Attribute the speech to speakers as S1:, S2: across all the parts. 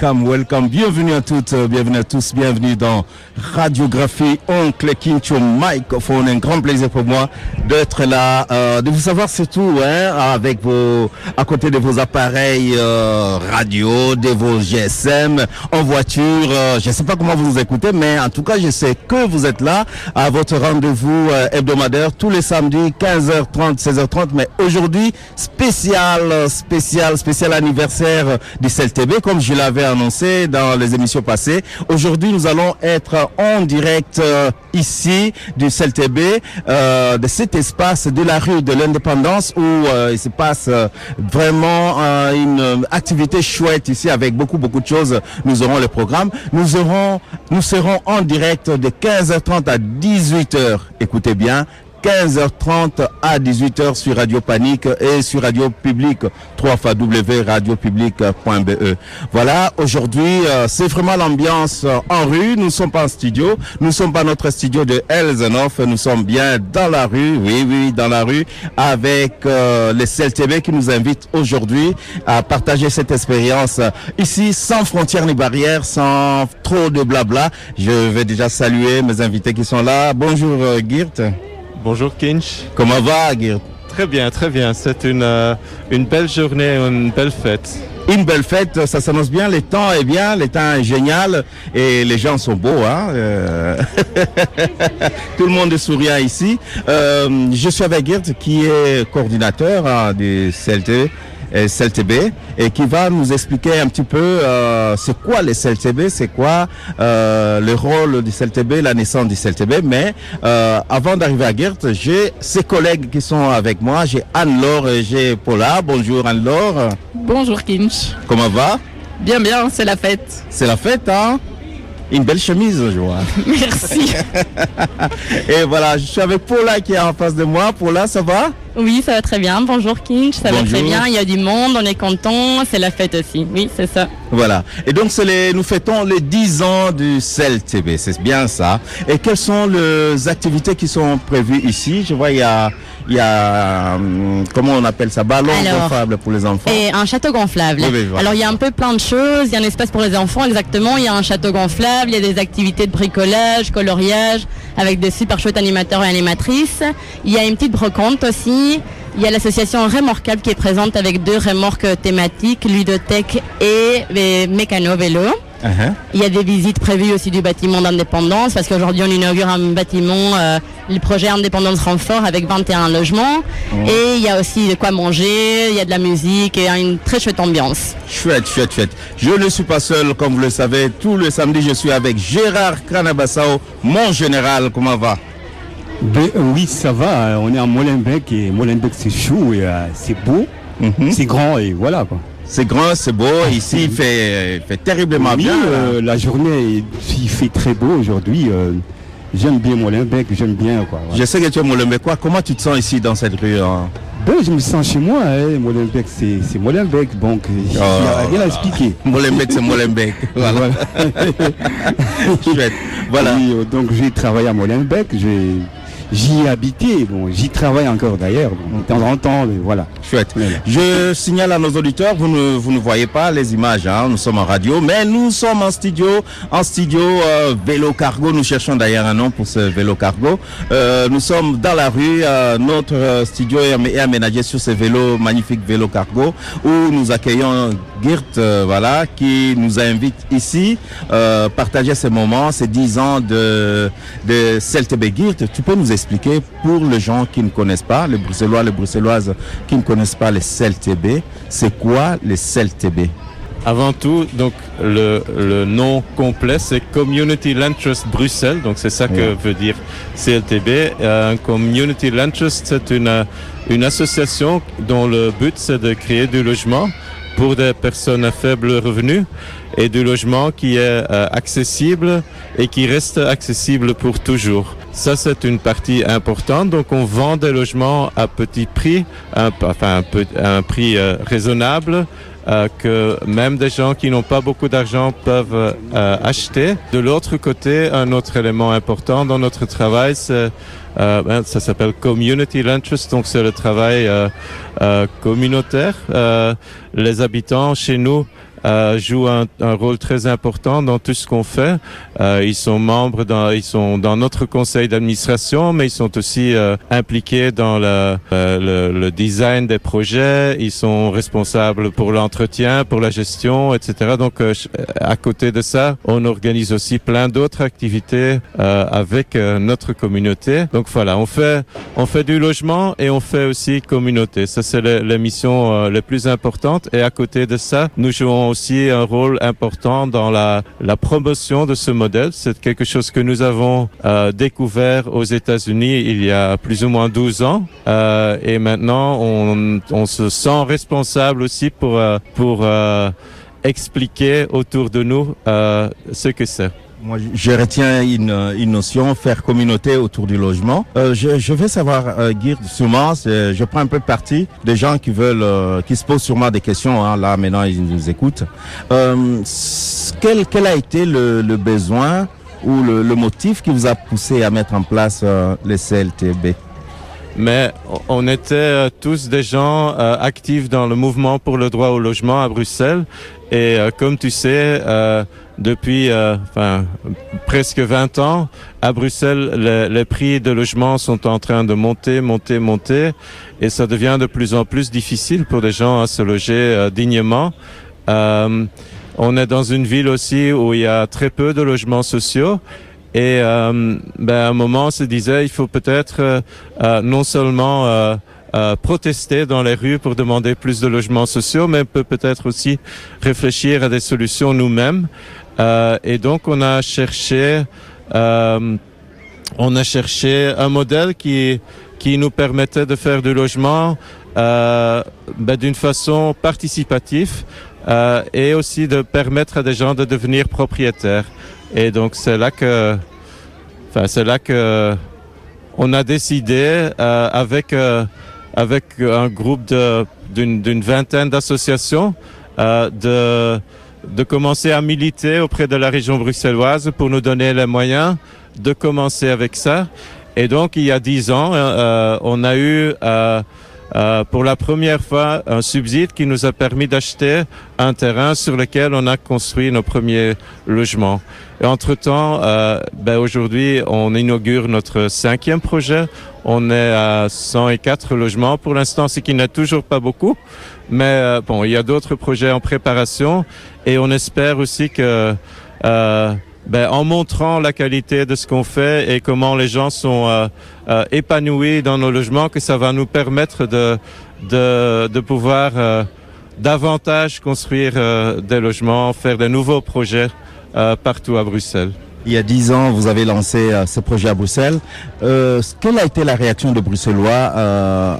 S1: welcome, welcome. Bienvenue à toutes, euh, bienvenue à tous, bienvenue dans Radiographie. On clicking sur microphone. Un grand plaisir pour moi d'être là, euh, de vous savoir surtout, hein, avec vos, à côté de vos appareils euh, radio, de vos GSM, en voiture. Euh, je ne sais pas comment vous nous écoutez, mais en tout cas, je sais que vous êtes là à votre rendez-vous euh, hebdomadaire tous les samedis, 15h30, 16h30. Mais aujourd'hui, spécial, spécial, spécial anniversaire du CLTB, comme je l'avais annoncé dans les émissions passées. Aujourd'hui, nous allons être en direct euh, ici du CLTB, euh, de cet espace de la rue de l'Indépendance où euh, il se passe vraiment une activité chouette ici avec beaucoup beaucoup de choses. Nous aurons le programme. Nous aurons, nous serons en direct de 15h30 à 18h. Écoutez bien. 15h30 à 18h sur Radio Panique et sur Radio Public 3 radiopublic.be. Voilà, aujourd'hui, euh, c'est vraiment l'ambiance euh, en rue. Nous ne sommes pas en studio. Nous ne sommes pas notre studio de Elzenhof. Nous sommes bien dans la rue. Oui, oui, dans la rue avec euh, les CLTB qui nous invitent aujourd'hui à partager cette expérience ici sans frontières ni barrières, sans trop de blabla. Je vais déjà saluer mes invités qui sont là. Bonjour Geert.
S2: Bonjour Kinch.
S1: Comment va Geert
S2: Très bien, très bien. C'est une, euh, une belle journée, une belle fête.
S1: Une belle fête, ça s'annonce bien, le temps est bien, le temps est génial et les gens sont beaux. Hein? euh. Tout le monde est souriant ici. Euh, je suis avec Geert qui est coordinateur hein, du CLT. CLTB et qui va nous expliquer un petit peu euh, c'est quoi les CLTB, c'est quoi euh, le rôle du CLTB, la naissance du CLTB. Mais euh, avant d'arriver à Gert, j'ai ses collègues qui sont avec moi. J'ai Anne-Laure et j'ai Paula. Bonjour Anne-Laure.
S3: Bonjour Kinch.
S1: Comment va?
S3: Bien bien, c'est la fête.
S1: C'est la fête, hein? Une belle chemise, je vois.
S3: Merci.
S1: Et voilà, je suis avec Paula qui est en face de moi. Paula, ça va?
S3: Oui, ça va très bien. Bonjour Kinch, ça va très bien. Il y a du monde, on est content, c'est la fête aussi. Oui, c'est ça.
S1: Voilà. Et donc, c'est les, nous fêtons les 10 ans du CELTB. C'est bien ça. Et quelles sont les activités qui sont prévues ici? Je vois, il y a, il y a, hum, comment on appelle ça Ballon
S3: Alors,
S1: gonflable pour les enfants.
S3: Et un château gonflable.
S1: Oui, oui, voilà.
S3: Alors il y a un peu plein de choses. Il y a un espace pour les enfants, exactement. Il y a un château gonflable. Il y a des activités de bricolage, coloriage, avec des super chouettes animateurs et animatrices. Il y a une petite brocante aussi. Il y a l'association Remorquable qui est présente avec deux remorques thématiques, ludothèque et, et mécano vélo.
S1: Uh-huh.
S3: Il y a des visites prévues aussi du bâtiment d'indépendance parce qu'aujourd'hui on inaugure un bâtiment, euh, le projet Indépendance Renfort avec 21 logements. Et il y a aussi de quoi manger, il y a de la musique et une très chouette ambiance.
S1: Chouette, chouette, chouette. Je ne suis pas seul, comme vous le savez. Tout le samedi, je suis avec Gérard Kranabassao, mon général. Comment va?
S4: Ben, oui, ça va. On est à Molenbeek et Molenbeek c'est chaud et euh, c'est beau,
S1: Mhm.
S4: c'est grand et voilà quoi.
S1: C'est grand, c'est beau. Ici, il fait, il fait terriblement
S4: Oui,
S1: bien.
S4: euh, la journée, il fait très beau aujourd'hui. euh, j'aime bien Molenbeek, j'aime bien quoi.
S1: Je sais que tu es Molenbeekois. Comment tu te sens ici dans cette rue hein?
S4: Ben, je me sens chez moi. Hein. Molenbeek, c'est c'est Molenbeek, donc il n'y a
S1: Oh.
S4: rien à expliquer.
S1: Molenbeek, c'est Molenbeek. Voilà. Chouette. Voilà.
S4: Oui, euh, donc j'ai travaillé à Molenbeek, j'ai j'y ai habité. Bon, j'y travaille encore d'ailleurs. donc, De temps en temps, mais voilà.
S1: Chouette.
S4: Voilà.
S1: Je signale à nos auditeurs, vous ne, vous ne voyez pas les images, hein, nous sommes en radio, mais nous sommes en studio, en studio euh, vélo cargo. Nous cherchons d'ailleurs un nom pour ce vélo cargo. Euh, nous sommes dans la rue, euh, notre euh, studio est, amé- est aménagé sur ce vélo, magnifique vélo cargo, où nous accueillons Geert, euh, voilà, qui nous invite ici, euh, partager ces moments, ces 10 ans de, de CLTB Geert. Tu peux nous expliquer pour les gens qui ne connaissent pas, les Bruxellois, les Bruxelloises qui ne connaissent pas les CLTB, c'est quoi les CLTB
S2: Avant tout, donc le, le nom complet c'est Community Land Trust Bruxelles, donc c'est ça que veut dire CLTB. Euh, Community Land Trust c'est une, une association dont le but c'est de créer du logement pour des personnes à faible revenu et du logement qui est euh, accessible et qui reste accessible pour toujours. Ça, c'est une partie importante. Donc, on vend des logements à petit prix, un, enfin un, peu, un prix euh, raisonnable, euh, que même des gens qui n'ont pas beaucoup d'argent peuvent euh, acheter. De l'autre côté, un autre élément important dans notre travail, c'est euh, ben, ça s'appelle Community Land Trust, donc c'est le travail euh, euh, communautaire. Les habitants chez nous euh, jouent un, un, rôle très important dans tout ce qu'on fait. Euh, ils sont membres, dans, ils sont dans notre conseil d'administration, mais ils sont aussi euh, impliqués dans le, le, le, design des projets. Ils sont responsables pour l'entretien, pour la gestion, etc. Donc, à côté de ça, on organise aussi plein d'autres activités avec notre communauté. Donc voilà, on fait on fait du logement et on fait aussi communauté. Ça, c'est les, missions les plus importantes. Et à côté de ça, nous jouons aussi un rôle important dans la, promotion de ce modèle. C'est quelque chose que nous avons euh, découvert aux États-Unis il y a plus ou moins 12 ans. Euh, et maintenant, on, se sent responsable aussi pour, euh, expliquer autour de nous ce que c'est.
S1: Moi, je retiens une, notion, faire communauté autour du logement. Euh, je, je, veux savoir, euh, Guy, je prends un peu parti des gens qui veulent, euh, qui se posent sûrement des questions. Hein, là, maintenant, ils nous écoutent. Euh, quel, a été le, besoin ou le, motif qui vous a poussé à mettre en place les CLTB
S2: mais on était tous des gens actifs dans le mouvement pour le droit au logement à Bruxelles. Et comme tu sais, depuis enfin, presque 20 ans, à Bruxelles, les, les, prix de logement sont en train de monter, monter, monter. Et ça devient de plus en plus difficile pour les gens à se loger dignement. on est dans une ville aussi où il y a très peu de logements sociaux. Et euh, ben, à un moment, on se disait, il faut peut-être euh, euh, non seulement euh, euh, protester dans les rues pour demander plus de logements sociaux, mais peut peut-être aussi réfléchir à des solutions nous-mêmes. Et donc, on a cherché, on a cherché un modèle qui qui nous permettait de faire du logement ben, d'une façon participative et aussi de permettre à des gens de devenir propriétaires. Et donc c'est là que, enfin c'est là que on a décidé euh, avec euh, avec un groupe d'une vingtaine d'associations euh, de de commencer à militer auprès de la région bruxelloise pour nous donner les moyens de commencer avec ça. Et donc il y a dix ans, euh, on a eu euh, euh, pour la première fois un subside qui nous a permis d'acheter un terrain sur lequel on a construit nos premiers logements. Et entre-temps, euh, ben aujourd'hui, on inaugure notre cinquième projet. On est à 104 logements pour l'instant, ce qui n'est toujours pas beaucoup. Mais euh, bon, il y a d'autres projets en préparation et on espère aussi que euh, ben, en montrant la qualité de ce qu'on fait et comment les gens sont euh, épanouis dans nos logements, que ça va nous permettre de, de, pouvoir davantage construire des logements, faire de nouveaux projets partout à Bruxelles.
S1: Il y a dix ans, vous avez lancé euh, ce projet à Bruxelles. Euh, quelle a été la réaction de Bruxellois, euh,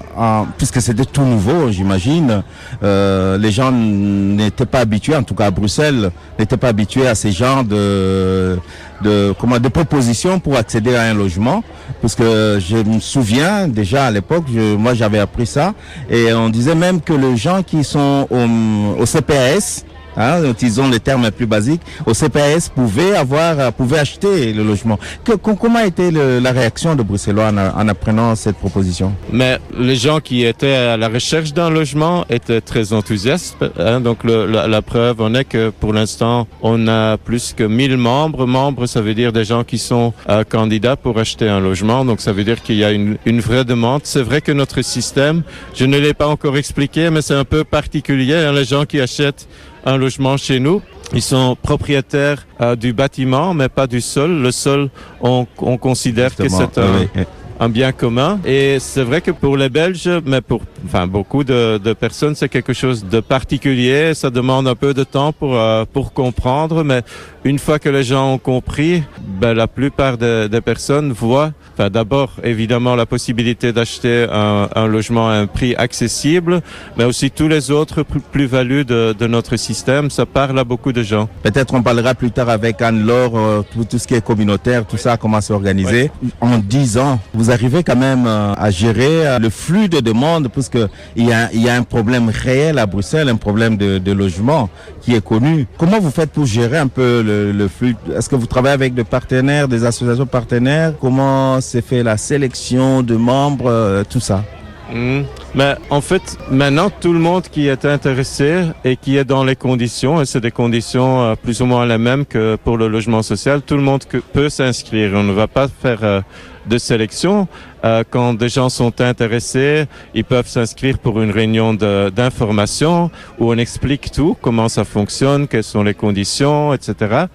S1: puisque c'était tout nouveau, j'imagine. Les gens n'étaient pas habitués, en tout cas à Bruxelles, n'étaient pas habitués à ces genres de, de, comment, de propositions pour accéder à un logement. Parce que je me souviens déjà à l'époque, moi j'avais appris ça, et on disait même que les gens qui sont au, au CPS, hein, utilisons les termes plus basiques, au CPS pouvait avoir, pouvait acheter le logement. Que, comment a été le, la réaction de Bruxellois en, en, apprenant cette proposition?
S2: Mais les gens qui étaient à la recherche d'un logement étaient très enthousiastes. Hein, donc le, la, preuve en est que pour l'instant, on a plus que 1000 membres. Membres, ça veut dire des gens qui sont euh, candidats pour acheter un logement. Donc ça veut dire qu'il y a une, une vraie demande. C'est vrai que notre système, je ne l'ai pas encore expliqué, mais c'est un peu particulier. Hein, les gens qui achètent un logement chez nous. Ils sont propriétaires euh, du bâtiment, mais pas du sol. Le sol, on, on considère Justement, que c'est un, oui. Un, bien commun. Et c'est vrai que pour les Belges, mais pour enfin, beaucoup de, de personnes, c'est quelque chose de particulier. Ça demande un peu de temps pour, euh, pour comprendre, mais une fois que les gens ont compris, ben, la plupart des, des personnes voient Enfin, D'abord, évidemment, la possibilité d'acheter un, un, logement à un prix accessible, mais aussi tous les autres plus-values de, de, notre système. Ça parle à beaucoup de gens.
S1: Peut-être on parlera plus tard avec Anne-Laure, euh, tout, tout, ce qui est communautaire, tout ça, comment s'organiser. Ouais. En 10 ans, vous arrivez quand même euh, à gérer euh, le flux de demandes, puisque il y a, un problème réel à Bruxelles, un problème de, de logement qui est connu. Comment vous faites pour gérer un peu le, le flux? Est-ce que vous travaillez avec des partenaires, des associations partenaires? Comment s'est fait la sélection de membres, euh, tout ça?
S2: Hmm. Mais en fait, maintenant, tout le monde qui est intéressé et qui est dans les conditions, et c'est des conditions euh, plus ou moins les mêmes que pour le logement social, tout le monde peut s'inscrire. On ne va pas faire euh, de sélection. Euh, quand des gens sont intéressés, ils peuvent s'inscrire pour une réunion d'information où on explique tout, comment ça fonctionne, quelles sont les conditions, etc.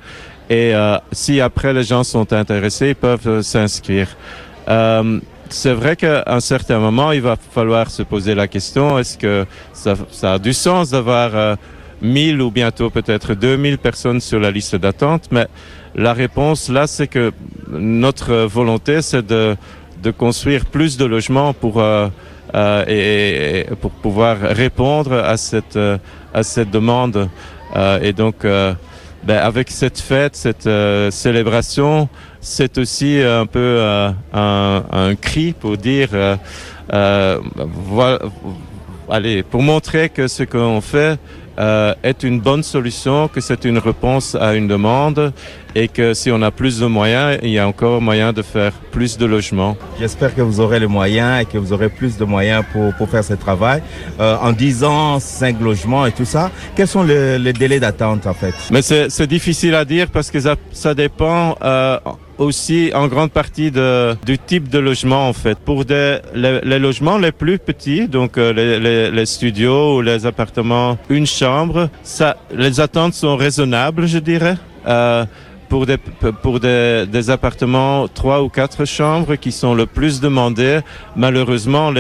S2: Et si après les gens sont intéressés, ils peuvent s'inscrire. C'est vrai qu'à un certain moment, il va falloir se poser la question, est-ce que ça, ça, a du sens d'avoir euh, 1000 ou bientôt peut-être 2000 personnes sur la liste d'attente? Mais la réponse là, c'est que notre volonté, c'est de, de construire plus de logements pour, euh, euh, et, et, pour pouvoir répondre à cette, euh, à cette demande. Euh, et donc, euh, ben, avec cette fête, cette célébration, c'est aussi un peu euh, un, un, cri pour dire, euh, euh, voilà, allez, pour montrer que ce qu'on fait euh, est une bonne solution, que c'est une réponse à une demande et que si on a plus de moyens, il y a encore moyen de faire plus de logements.
S1: J'espère que vous aurez les moyens et que vous aurez plus de moyens pour, pour faire ce travail. Euh, en 10 ans, 5 logements et tout ça, quels sont les, les délais d'attente en fait?
S2: Mais c'est difficile à dire parce que ça, ça dépend euh, aussi en grande partie de, du type de logement en fait. Pour des, les, les logements les plus petits, donc euh, les, les, les, studios ou les appartements une chambre, ça, les attentes sont raisonnables, je dirais. Euh, pour des, pour des, appartements trois ou quatre chambres qui sont le plus demandés, malheureusement,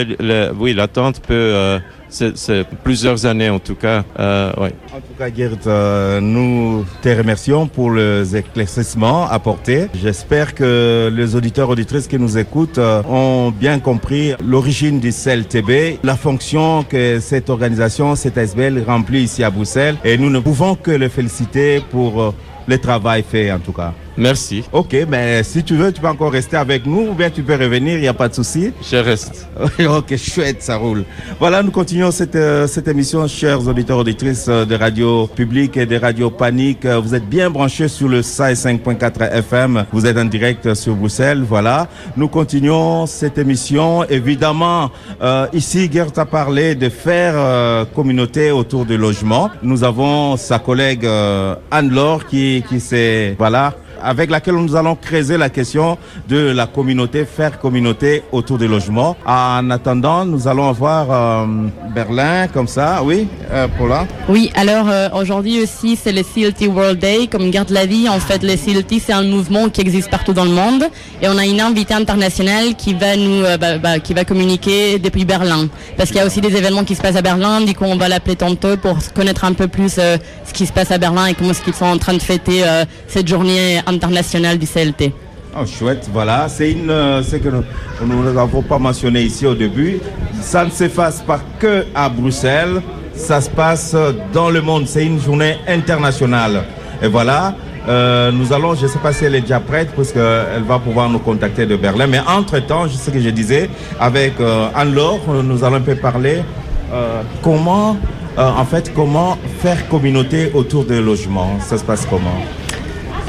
S2: oui, l'attente peut euh, c'est plusieurs années en tout cas. Euh.
S1: En tout cas, Gert, euh, nous te remercions pour les éclaircissements apportés. J'espère que les auditeurs auditrices qui nous écoutent ont bien compris l'origine du CELTB, la fonction que cette organisation, cette ASBL remplit ici à Bruxelles. Et nous ne pouvons que le féliciter pour le travail fait en tout cas.
S2: Merci.
S1: Ok, mais si tu veux, tu peux encore rester avec nous ou bien tu peux revenir, il n'y a pas de souci.
S2: Je reste.
S1: ok, chouette, ça roule. Voilà, nous continuons cette, euh, cette émission, chers auditeurs, auditrices euh, de Radio Publique et de Radio Panique. Euh, Vous êtes bien branchés sur le 5.4 FM. Vous êtes en direct sur Bruxelles. Voilà, nous continuons cette émission. Évidemment, euh, ici, Gert a parlé de faire euh, communauté autour du logement. Nous avons sa collègue Anne-Laure qui, qui s'est, voilà, avec laquelle nous allons creuser la question de la communauté, faire communauté autour des logements. En attendant, nous allons avoir euh, Berlin comme ça, oui, euh, Paula?
S3: Oui, alors euh, aujourd'hui aussi c'est le CLT World Day, comme garde la vie. En fait, le CLT c'est un mouvement qui existe partout dans le monde et on a une invitée internationale qui va nous, bah, bah, qui va communiquer depuis Berlin, parce qu'il y a aussi des événements qui se passent à Berlin. Du coup, on va l'appeler tantôt pour connaître un peu plus ce qui se passe à Berlin et comment est-ce qu'ils sont en train de fêter cette journée international du CLT.
S1: Oh, chouette, voilà, c'est une, euh, c'est que nous ne l'avons pas mentionné ici au début. Ça ne se passe pas que à Bruxelles, ça se passe dans le monde. C'est une journée internationale. Et voilà, euh, nous allons, je ne sais pas si elle est déjà prête, parce qu'elle va pouvoir nous contacter de Berlin. Mais entre-temps, je sais que je disais, avec euh, Anne-Laure, nous allons un peu parler comment, en fait, comment faire communauté autour des logements. Ça se passe comment?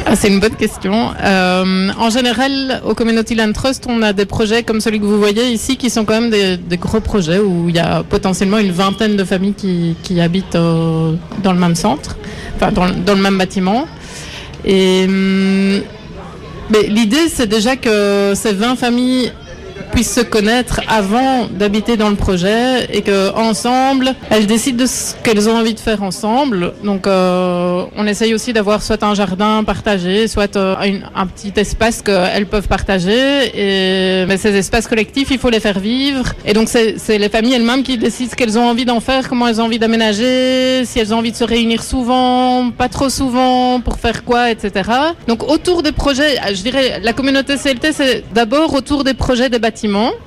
S5: Ah, c'est une bonne question. Euh, en général, au Community Land Trust, on a des projets comme celui que vous voyez ici qui sont quand même des, gros projets où il y a potentiellement une vingtaine de familles qui, habitent dans le même centre, enfin dans, dans, le même bâtiment. Et hum, l'idée, c'est déjà que ces 20 familles puissent se connaître avant d'habiter dans le projet et que ensemble elles décident de ce qu'elles ont envie de faire ensemble. Donc euh, on essaye aussi d'avoir soit un jardin partagé, soit euh, un petit espace qu'elles peuvent partager. Et mais ces espaces collectifs, il faut les faire vivre. Et donc c'est les familles elles-mêmes qui décident ce qu'elles ont envie d'en faire, comment elles ont envie d'aménager, si elles ont envie de se réunir souvent, pas trop souvent, pour faire quoi, etc. Donc autour des projets, je dirais la communauté CLT, c'est d'abord autour des projets des bâtiments.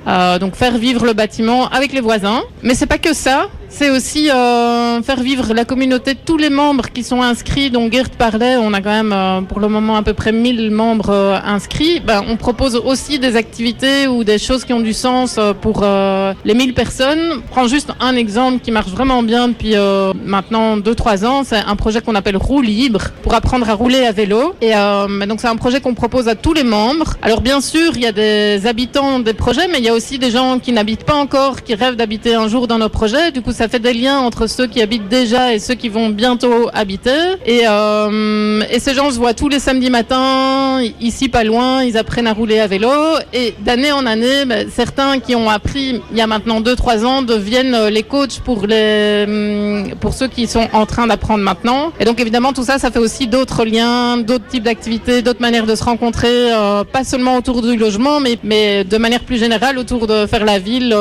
S5: Euh, donc faire vivre le bâtiment avec les voisins. Mais c'est pas que ça. C'est aussi euh, faire vivre la communauté, tous les membres qui sont inscrits, dont Gert parlait, on a quand même euh, pour le moment à peu près 1000 membres euh, inscrits. Ben, on propose aussi des activités ou des choses qui ont du sens euh, pour euh, les 1000 personnes. Prends juste un exemple qui marche vraiment bien depuis maintenant 2-3 ans, c'est un projet qu'on appelle Roue Libre pour apprendre à rouler à vélo. Et ben, donc c'est un projet qu'on propose à tous les membres. Alors bien sûr, il y a des habitants des projets, mais il y a aussi des gens qui n'habitent pas encore, qui rêvent d'habiter un jour dans nos projets. Du coup, ça fait des liens entre ceux qui habitent déjà et ceux qui vont bientôt habiter. Et, euh, et ces gens se voient tous les samedis matins, ici pas loin, ils apprennent à rouler à vélo. Et d'année en année, ben, certains qui ont appris il y a maintenant 2-3 ans deviennent euh, les coachs pour, les, hum, pour ceux qui sont en train d'apprendre maintenant. Et donc évidemment, tout ça, ça fait aussi d'autres liens, d'autres types d'activités, d'autres manières de se rencontrer, euh, pas seulement autour du logement, mais, mais de manière plus générale autour de faire la ville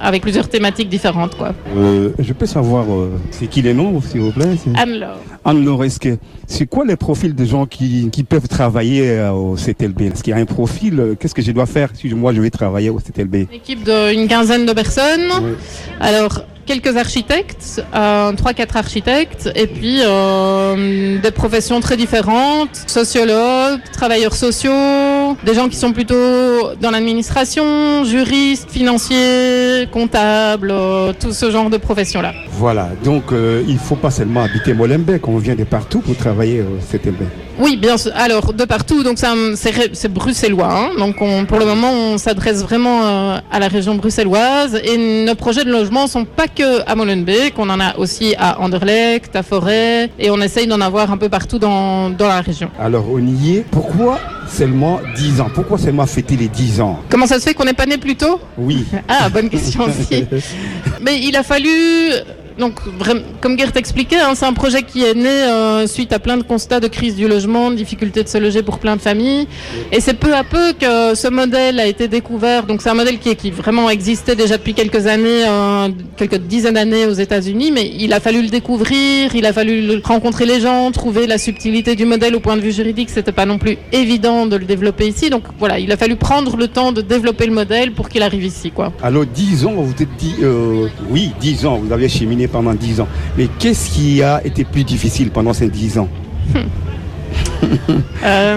S5: avec plusieurs thématiques différentes. Quoi.
S6: Euh, je peux savoir, euh, c'est qui les noms, s'il vous plaît c'est-
S5: Anne-Laure.
S6: Anne-Laure, est-ce que c'est quoi les profils de gens qui, qui peuvent travailler euh, au CTLB Est-ce qu'il y a un profil Qu'est-ce que je dois faire si moi je vais travailler au CTLB
S5: Une équipe d'une quinzaine de personnes.
S6: Oui.
S5: Alors, quelques architectes, euh, trois, quatre architectes, et puis euh, des professions très différentes, sociologues, travailleurs sociaux, des gens qui sont plutôt dans l'administration, juristes, financiers, comptables, euh, tout ce genre de professions-là.
S6: Voilà, donc euh, il faut pas seulement habiter Molenbeek, on vient de partout pour travailler au CTLB.
S5: Oui, bien sûr. Alors, de partout, donc ça, c'est ré- c'est bruxellois. hein. Donc, on, pour le moment, on s'adresse vraiment euh, à la région bruxelloise. Et nos projets de logement sont pas que à Molenbeek. On en a aussi à Anderlecht, à Forêt. Et on essaye d'en avoir un peu partout dans, dans la région.
S6: Alors on y est, pourquoi seulement 10 ans? Pourquoi seulement fêter les 10 ans?
S5: Comment ça se fait qu'on n'est pas né plus tôt?
S6: Oui.
S5: Ah, bonne question aussi. Mais il a fallu, donc comme Gert expliquait, hein, c'est un projet qui est né euh, suite à plein de constats de crise du logement, de difficulté de se loger pour plein de familles. Et c'est peu à peu que ce modèle a été découvert. Donc c'est un modèle qui, vraiment existait déjà depuis quelques années, euh, quelques dizaines d'années aux États-Unis, mais il a fallu le découvrir, il a fallu rencontrer les gens, trouver la subtilité du modèle au point de vue juridique. C'était pas non plus évident de le développer ici. Donc voilà, il a fallu prendre le temps de développer le modèle pour qu'il arrive ici, quoi.
S6: Alors 10 ans, vous êtes dit, euh, oui, 10 ans, vous avez cheminé pendant 10 ans. Mais qu'est-ce qui a été plus difficile pendant ces 10 ans?
S5: Euh,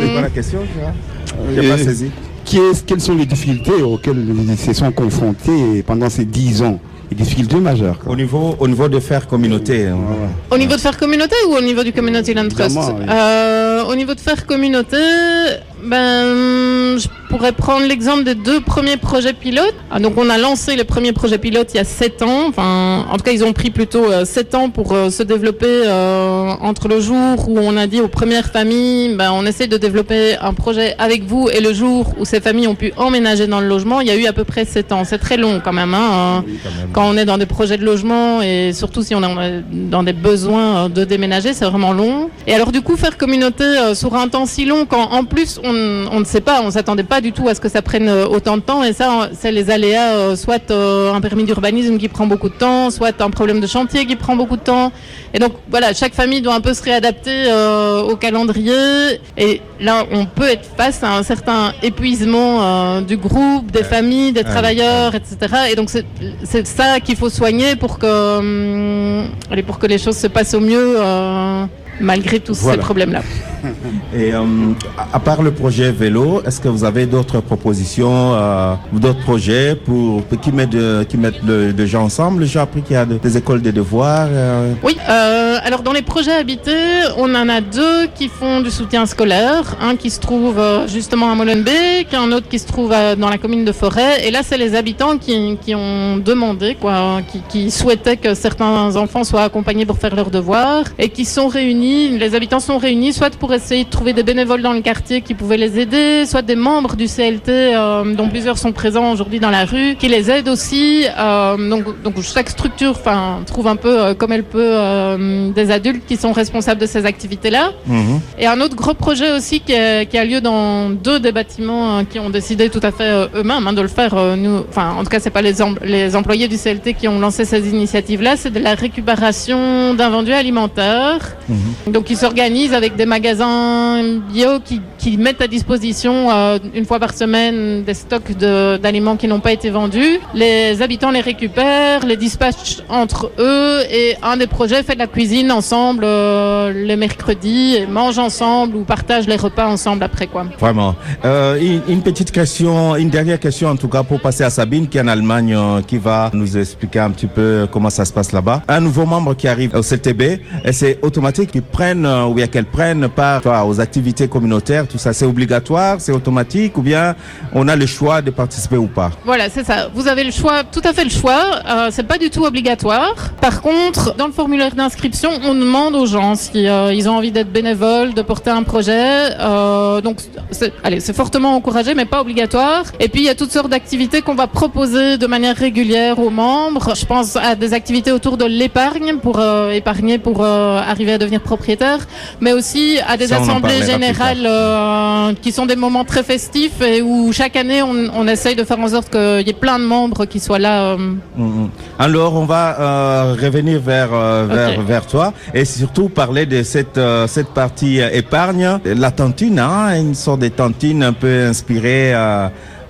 S1: C'est quoi la question J'ai pas
S6: Euh,
S1: saisi?
S6: qui est- Quelles sont les difficultés auxquelles ils se sont confrontés pendant ces 10 ans? Les difficultés majeures. quoi.
S1: Au niveau, au niveau de faire communauté. hein.
S5: Au niveau de faire communauté ou au niveau du Community Land Trust?
S6: Oui.
S5: Euh, Au niveau de faire communauté, ben, je pourrais prendre l'exemple des deux premiers projets pilotes. Ah, donc on a lancé les premiers projets pilotes il y a 7 ans. Enfin, en tout cas, ils ont pris plutôt 7 ans pour euh, se développer euh, entre le jour où on a dit aux premières familles, ben, on essaie de développer un projet avec vous et le jour où ces familles ont pu emménager dans le logement, il y a eu à peu près 7 ans. C'est très long quand même. Hein, quand on est dans des projets de logement et surtout si on est dans des besoins euh, de déménager, c'est vraiment long. Et alors du coup, faire communauté euh, sur un temps si long, quand en plus on, on ne sait pas, on s'attendait pas du tout à ce que ça prenne euh, autant de temps. Et ça, c'est les aléas, euh, soit euh, un permis d'urbanisme qui prend beaucoup de temps, soit un problème de chantier qui prend beaucoup de temps. Et donc voilà, chaque famille doit un peu se réadapter au calendrier. Et là, on peut être face à un certain épuisement du groupe, des familles, des travailleurs, etc. Et donc c'est ça qu'il faut soigner pour que, hum, allez, pour que les choses se passent au mieux. Malgré tous
S6: Voilà.
S5: ces problèmes-là.
S1: Et euh, à part le projet vélo, est-ce que vous avez d'autres propositions euh, ou d'autres projets pour, qui mettent, qui mettent le- de gens ensemble? J'ai appris qu'il y a de- des écoles de devoirs. euh,
S5: Oui, euh, alors dans les projets habités, on en a deux qui font du soutien scolaire, un qui se trouve justement à Molenbeek, un autre qui se trouve dans la commune de Forêt. Et là, c'est les habitants qui, qui ont demandé, quoi, qui, qui souhaitaient que certains enfants soient accompagnés pour faire leurs devoirs et qui sont réunis. Les habitants sont réunis soit pour essayer de trouver des bénévoles dans le quartier qui pouvaient les aider, soit des membres du CLT euh, dont plusieurs sont présents aujourd'hui dans la rue qui les aident aussi. Euh, donc, donc chaque structure, enfin, trouve un peu euh, comme elle peut des adultes qui sont responsables de ces activités-là.
S1: mhm.
S5: Et un autre gros projet aussi qui, est- qui a lieu dans deux des bâtiments qui ont décidé tout à fait eux-mêmes hein, de le faire. nous, enfin, en tout cas, c'est pas les, em- les employés du CLT qui ont lancé ces initiatives-là, c'est de la récupération d'invendus alimentaires. Donc, ils s'organisent avec des magasins bio qui, qui mettent à disposition euh, une fois par semaine des stocks d'aliments qui n'ont pas été vendus. Les habitants les récupèrent, les dispatchent entre eux et un des projets fait de la cuisine ensemble euh, les mercredis et mange ensemble ou partage les repas ensemble après quoi.
S1: Vraiment. Euh, une, petite question, une dernière question en tout cas pour passer à Sabine qui est en Allemagne, euh, qui va nous expliquer un petit peu comment ça se passe là-bas. Un nouveau membre qui arrive au CTB, c'est automatique prennent euh, ou bien qu'elles prennent part aux activités communautaires, tout ça. C'est obligatoire, c'est automatique ou bien on a le choix de participer ou pas?
S5: Voilà, c'est ça. Vous avez le choix, tout à fait le choix. Euh, c'est pas du tout obligatoire. Par contre, dans le formulaire d'inscription, on demande aux gens si euh, ils ont envie d'être bénévoles, de porter un projet. Euh, donc, allez, c'est fortement encouragé, mais pas obligatoire. Et puis, il y a toutes sortes d'activités qu'on va proposer de manière régulière aux membres. Je pense à des activités autour de l'épargne pour épargner pour arriver à devenir propriétaire, mais aussi à des
S1: Ça,
S5: assemblées générales euh, qui sont des moments très festifs et où chaque année on, on essaye de faire en sorte qu'il y ait plein de membres qui soient là. euh.
S1: Mhm. Alors, on va euh, revenir vers vers toi et surtout parler de cette cette partie épargne, la tantine, hein, une sorte de tantine un peu inspirée.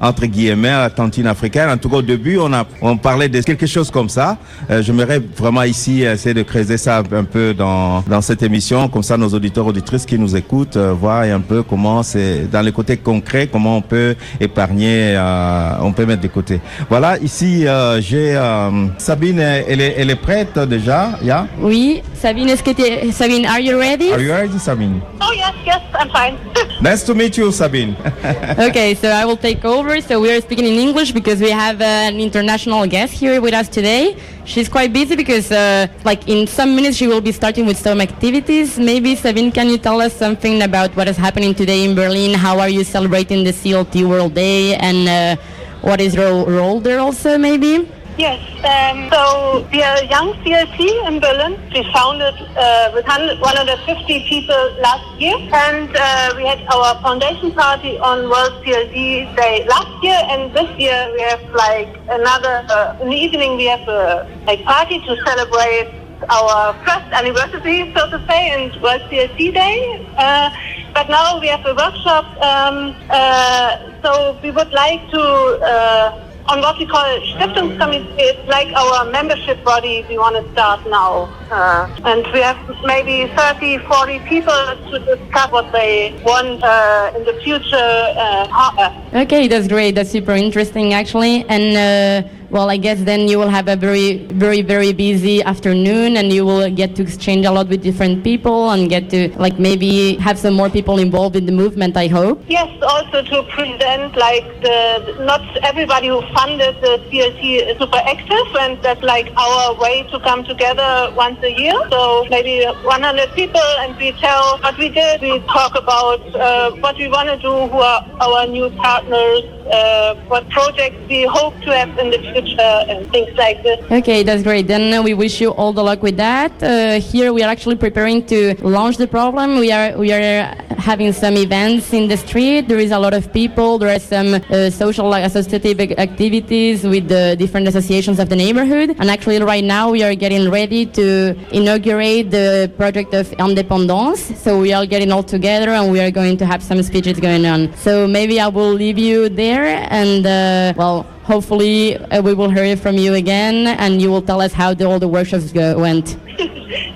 S1: Entre guillemets, à la tantine africaine. En tout cas, au début, on a, on parlait de quelque chose comme ça. Euh, J'aimerais vraiment ici essayer de creuser ça un peu dans, dans cette émission. Comme ça, nos auditeurs, auditrices qui nous écoutent, euh, voient un peu comment c'est, dans les côtés concrets, comment on peut épargner, euh, on peut mettre de côté. Voilà, ici, euh, j'ai euh, Sabine, elle est, elle est prête déjà, yeah?
S3: Oui, Sabine, est-ce que t'es... Sabine, are you ready?
S1: Are you ready, Sabine?
S7: Oh yes, yes, I'm fine.
S1: Nice to meet you, Sabine.
S3: okay, so I will take over. So we are speaking in English because we have uh, an international guest here with us today. She's quite busy because, uh, like, in some minutes she will be starting with some activities. Maybe Sabine, can you tell us something about what is happening today in Berlin? How are you celebrating the CLT World Day, and uh, what is your role there also? Maybe.
S7: Yes, um, so we are a young CLT in Berlin. We founded uh, with 100 150 people last year, and uh, we had our foundation party on World CLT Day last year, and this year we have like another. Uh, in the evening we have a like party to celebrate our first anniversary, so to say, and World CLT Day. Uh, but now we have a workshop, um, uh, so we would like to. On what we call Stiftungskomitee. It's like our membership body we want to start now. Uh, and we have maybe 30, 40 people to discuss what they want uh, in the future. Uh, uh,
S3: Okay, that's great. That's super interesting, actually. And uh, well, I guess then you will have a very, very, very busy afternoon, and you will get to exchange a lot with different people and get to like maybe have some more people involved in the movement. I hope.
S7: Yes, also to present like the not everybody who funded the CLT is super active, and that's like our way to come together once a year. So maybe 100 people, and we tell what we did. We talk about uh, what we want to do, who are our new partners, uh, what projects we hope to have in the future, and things like this.
S3: Okay, that's great. Then uh, we wish you all the luck with that. Uh, here we are actually preparing to launch the program. We are we are having some events in the street. There is a lot of people. There are some uh, social like, associative activities with the different associations of the neighborhood. And actually, right now we are getting ready to inaugurate the project of independence. So we are getting all together and we are going to have some speeches going on. So maybe I will leave you there and uh, well. Hopefully, uh, we will hear from you again, and you will tell us how the, all the workshops go, went.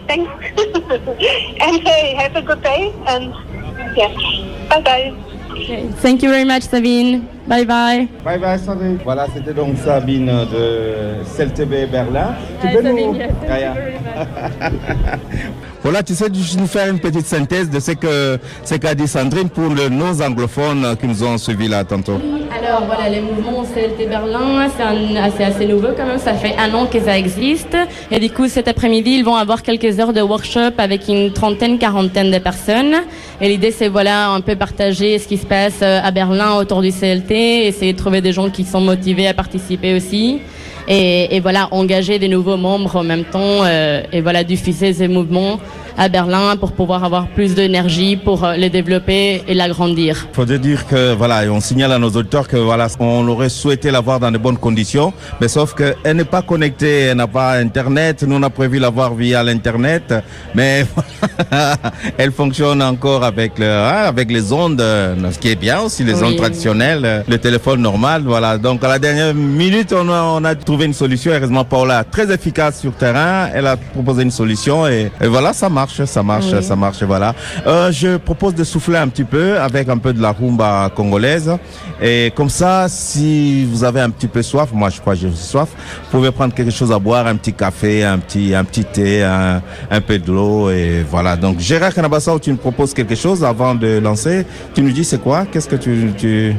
S7: Thanks. and hey, have a good day, and yes, bye bye. Okay.
S3: Thank you very much, Sabine. Bye bye.
S1: Bye bye Sabine. Voilà, c'était donc Sabine de CLTB Berlin. Tu peux nous...
S3: Sabine, yes, thank you
S1: Ah, yeah. Voilà, tu sais juste nous faire une petite synthèse de ce que ce qu'a dit Sandrine pour le nos anglophones qui nous ont suivis là tantôt.
S3: Alors voilà, les mouvements CLT Berlin, c'est assez nouveau quand même, ça fait un an que ça existe. Et du coup, cet après-midi, ils vont avoir quelques heures de workshop avec une trentaine, quarantaine de personnes. Et l'idée, c'est voilà, un peu partager ce qui se passe euh, à Berlin autour du CLT, essayer de trouver des gens qui sont motivés à participer aussi. Et, et voilà, engager des nouveaux membres en même temps, euh, et voilà, diffuser ces mouvements à Berlin pour pouvoir avoir plus d'énergie pour euh, les développer et l'agrandir.
S1: Faut dire que voilà, et on signale à nos auditeurs que voilà, on aurait souhaité l'avoir dans de bonnes conditions, mais sauf qu'elle n'est pas connectée, elle n'a pas internet. Nous on a prévu l'avoir via l'internet, mais elle fonctionne encore avec le, hein, avec les ondes, euh, ce qui est bien aussi, les
S3: Oui.
S1: ondes traditionnelles, euh, le téléphone normal, voilà. Donc à la dernière minute, on a, on a trouvé une solution. Heureusement, Paula, très efficace sur terrain, elle a proposé une solution et, et voilà, ça marche, ça marche,
S3: Oui.
S1: ça marche, voilà. Euh, je propose de souffler un petit peu avec un peu de la rumba congolaise et comme ça, si vous avez un petit peu soif, moi je crois que j'ai soif, vous pouvez prendre quelque chose à boire, un petit café, un petit, un petit thé, un, un peu de l'eau et voilà. Donc Gérard Kanabassao, tu nous proposes quelque chose avant de lancer. Tu nous dis c'est quoi? Qu'est-ce que tu, tu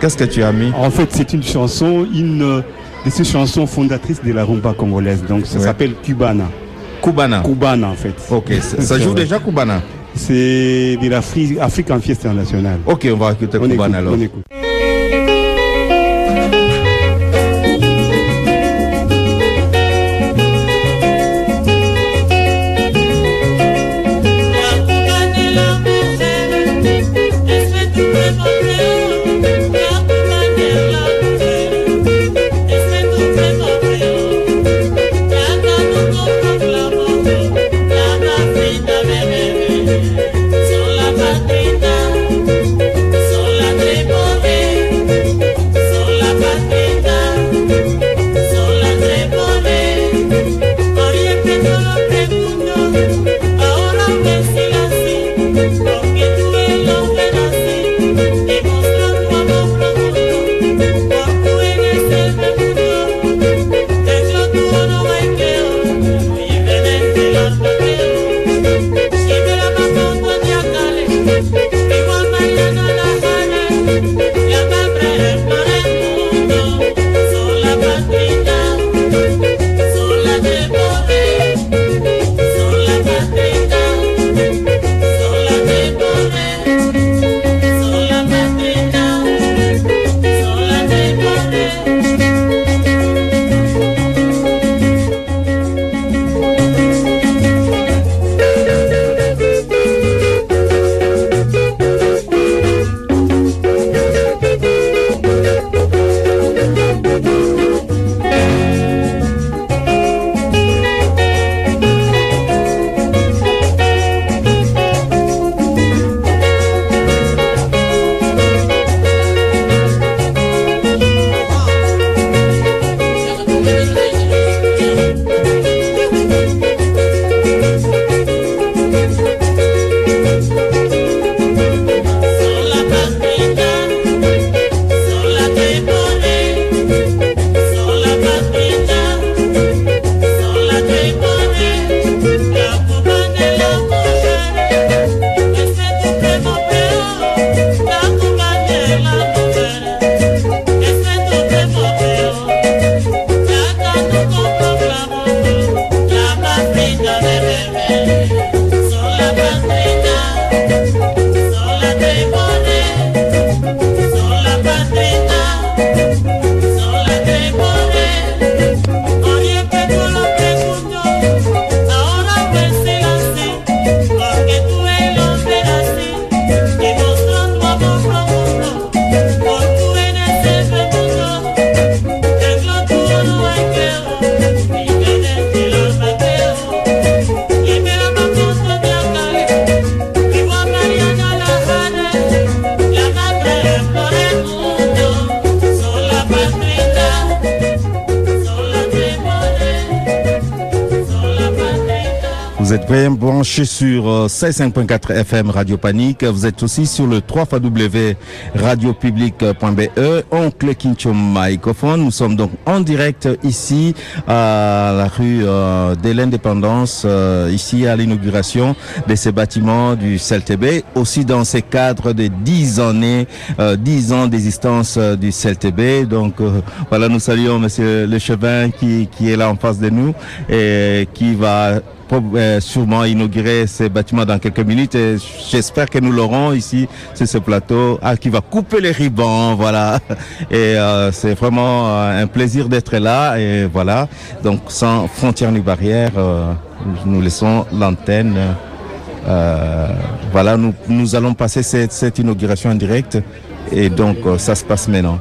S1: qu'est-ce que tu as mis?
S8: En fait, c'est une chanson, une de ces chansons fondatrices de la rumba congolaise. Donc, ça
S1: Ouais.
S8: s'appelle Cubana.
S1: Cubana.
S8: Cubana, en fait.
S1: Ok, ça joue déjà Cubana.
S8: C'est de l'Afrique African Fiesta Nationale.
S1: Ok, on va écouter
S8: On écoute,
S1: Cubana alors.
S8: on écoute.
S1: Sur euh, 16.5.4 FM Radio Panique. Vous êtes aussi sur le 3 radiopublic.be. Oncle Kincho Microphone. Nous sommes donc en direct ici à la rue euh, de l'Indépendance, euh, ici à l'inauguration de ces bâtiments du CELTB. Aussi dans ces cadres de 10 années, euh, 10 ans d'existence du CELTB. Donc voilà, nous saluons Monsieur Le Chevin qui, qui est là en face de nous et qui va sûrement inaugurer ces bâtiments dans quelques minutes et j'espère que nous l'aurons ici sur ce plateau ah, qui va couper les ribans, voilà. Et euh, c'est vraiment euh, un plaisir d'être là et voilà. Donc sans frontières ni barrières, euh, nous laissons l'antenne. Euh, voilà, nous, nous allons passer cette, inauguration en direct et donc euh, ça se passe maintenant.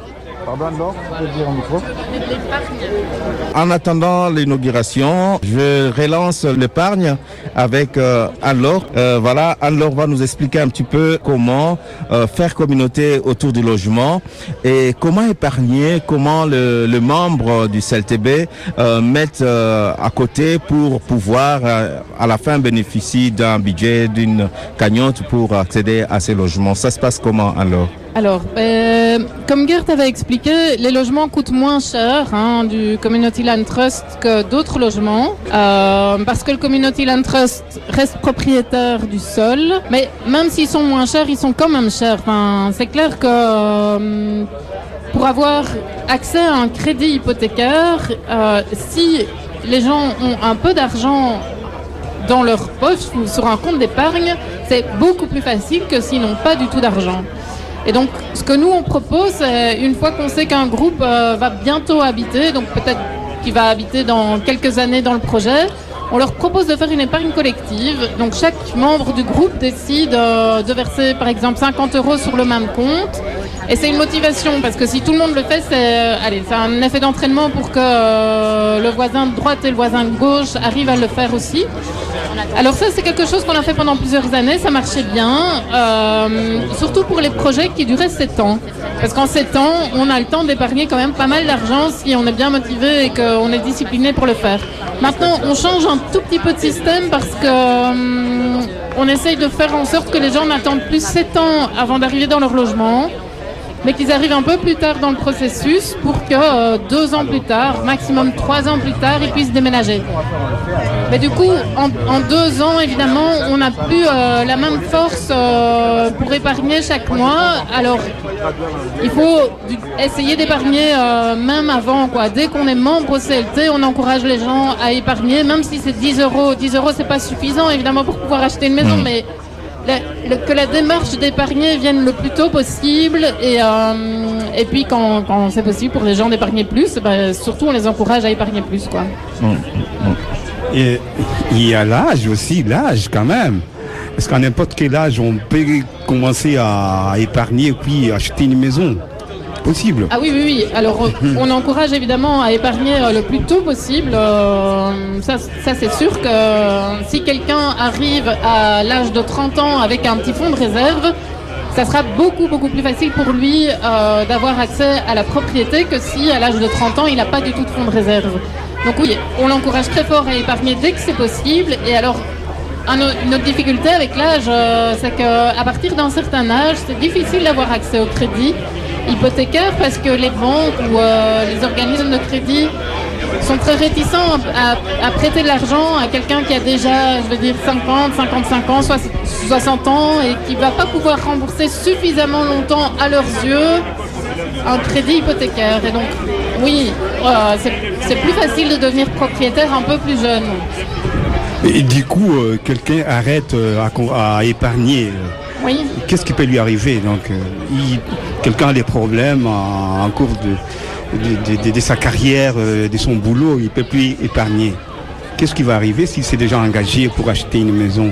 S1: En attendant l'inauguration, je relance l'épargne avec euh, Anne-Laure. Euh, voilà, Anne-Laure va nous expliquer un petit peu comment euh, faire communauté autour du logement et comment épargner, comment le, le membre du CLTB euh, mettre euh, à côté pour pouvoir euh, à la fin bénéficier d'un budget, d'une cagnotte pour accéder à ces logements. Ça se passe comment alors
S5: Alors, euh, comme Gert avait expliqué, les logements coûtent moins cher hein, du Community Land Trust que d'autres logements, euh, parce que le Community Land Trust reste propriétaire du sol, mais même s'ils sont moins chers, ils sont quand même chers. Enfin, c'est clair que euh, pour avoir accès à un crédit hypothécaire, si les gens ont un peu d'argent dans leur poche ou sur un compte d'épargne, c'est beaucoup plus facile que s'ils n'ont pas du tout d'argent. Et donc, ce que nous on propose, c'est une fois qu'on sait qu'un groupe euh, va bientôt habiter, donc peut-être qu'il va habiter dans quelques années dans le projet, on leur propose de faire une épargne collective. Donc, chaque membre du groupe décide euh, de verser, par exemple, 50 euros sur le même compte. Et c'est une motivation parce que si tout le monde le fait, c'est euh, un effet d'entraînement pour que euh, le voisin de droite et le voisin de gauche arrivent à le faire aussi. Alors ça, c'est quelque chose qu'on a fait pendant plusieurs années, ça marchait bien, euh, surtout pour les projets qui duraient 7 ans. Parce qu'en 7 ans, on a le temps d'épargner quand même pas mal d'argent si on est bien motivé et qu'on est discipliné pour le faire. Maintenant, on change un tout petit peu de système parce que on essaye de faire en sorte que les gens n'attendent plus 7 ans avant d'arriver dans leur logement mais qu'ils arrivent un peu plus tard dans le processus pour que euh, deux ans plus tard, maximum trois ans plus tard, ils puissent déménager. Mais du coup, en, en deux ans, évidemment, on n'a plus euh, la même force euh, pour épargner chaque mois. Alors, il faut du- essayer d'épargner même avant. Quoi. Dès qu'on est membre au CLT, on encourage les gens à épargner, même si c'est 10 euros. 10 euros, c'est pas suffisant, évidemment, pour pouvoir acheter une maison, mais que la démarche d'épargner vienne le plus tôt possible et, euh, et puis quand, quand c'est possible pour les gens d'épargner plus, ben, surtout on les encourage à épargner plus. Quoi.
S6: Et il y a l'âge aussi, l'âge quand même. Parce qu'à n'importe quel âge, on peut commencer à épargner puis acheter une maison. Possible.
S5: Ah oui, oui, oui. Alors on encourage évidemment à épargner euh, le plus tôt possible. Euh, ça, ça c'est sûr que euh, si quelqu'un arrive à l'âge de 30 ans avec un petit fonds de réserve, ça sera beaucoup, beaucoup plus facile pour lui euh, d'avoir accès à la propriété que si à l'âge de 30 ans, il n'a pas du tout de fonds de réserve. Donc oui, on l'encourage très fort à épargner dès que c'est possible. Et alors, une autre difficulté avec l'âge, euh, c'est qu'à partir d'un certain âge, c'est difficile d'avoir accès au crédit hypothécaire parce que les banques ou euh, les organismes de crédit sont très réticents à, prêter de l'argent à quelqu'un qui a déjà, je veux dire, 50, 55 ans, soix- 60 ans et qui va pas pouvoir rembourser suffisamment longtemps à leurs yeux un crédit hypothécaire. Et donc, oui, euh, c'est plus facile de devenir propriétaire un peu plus jeune.
S6: Et du coup, euh, quelqu'un arrête euh, à, épargner. euh,
S5: Oui.
S6: Qu'est-ce qui peut lui arriver? Donc, quelqu'un a des problèmes en, en cours de, de, de- de- de sa carrière, de son boulot, il peut plus épargner. Qu'est-ce qui va arriver s'il s'est déjà engagé pour acheter une maison?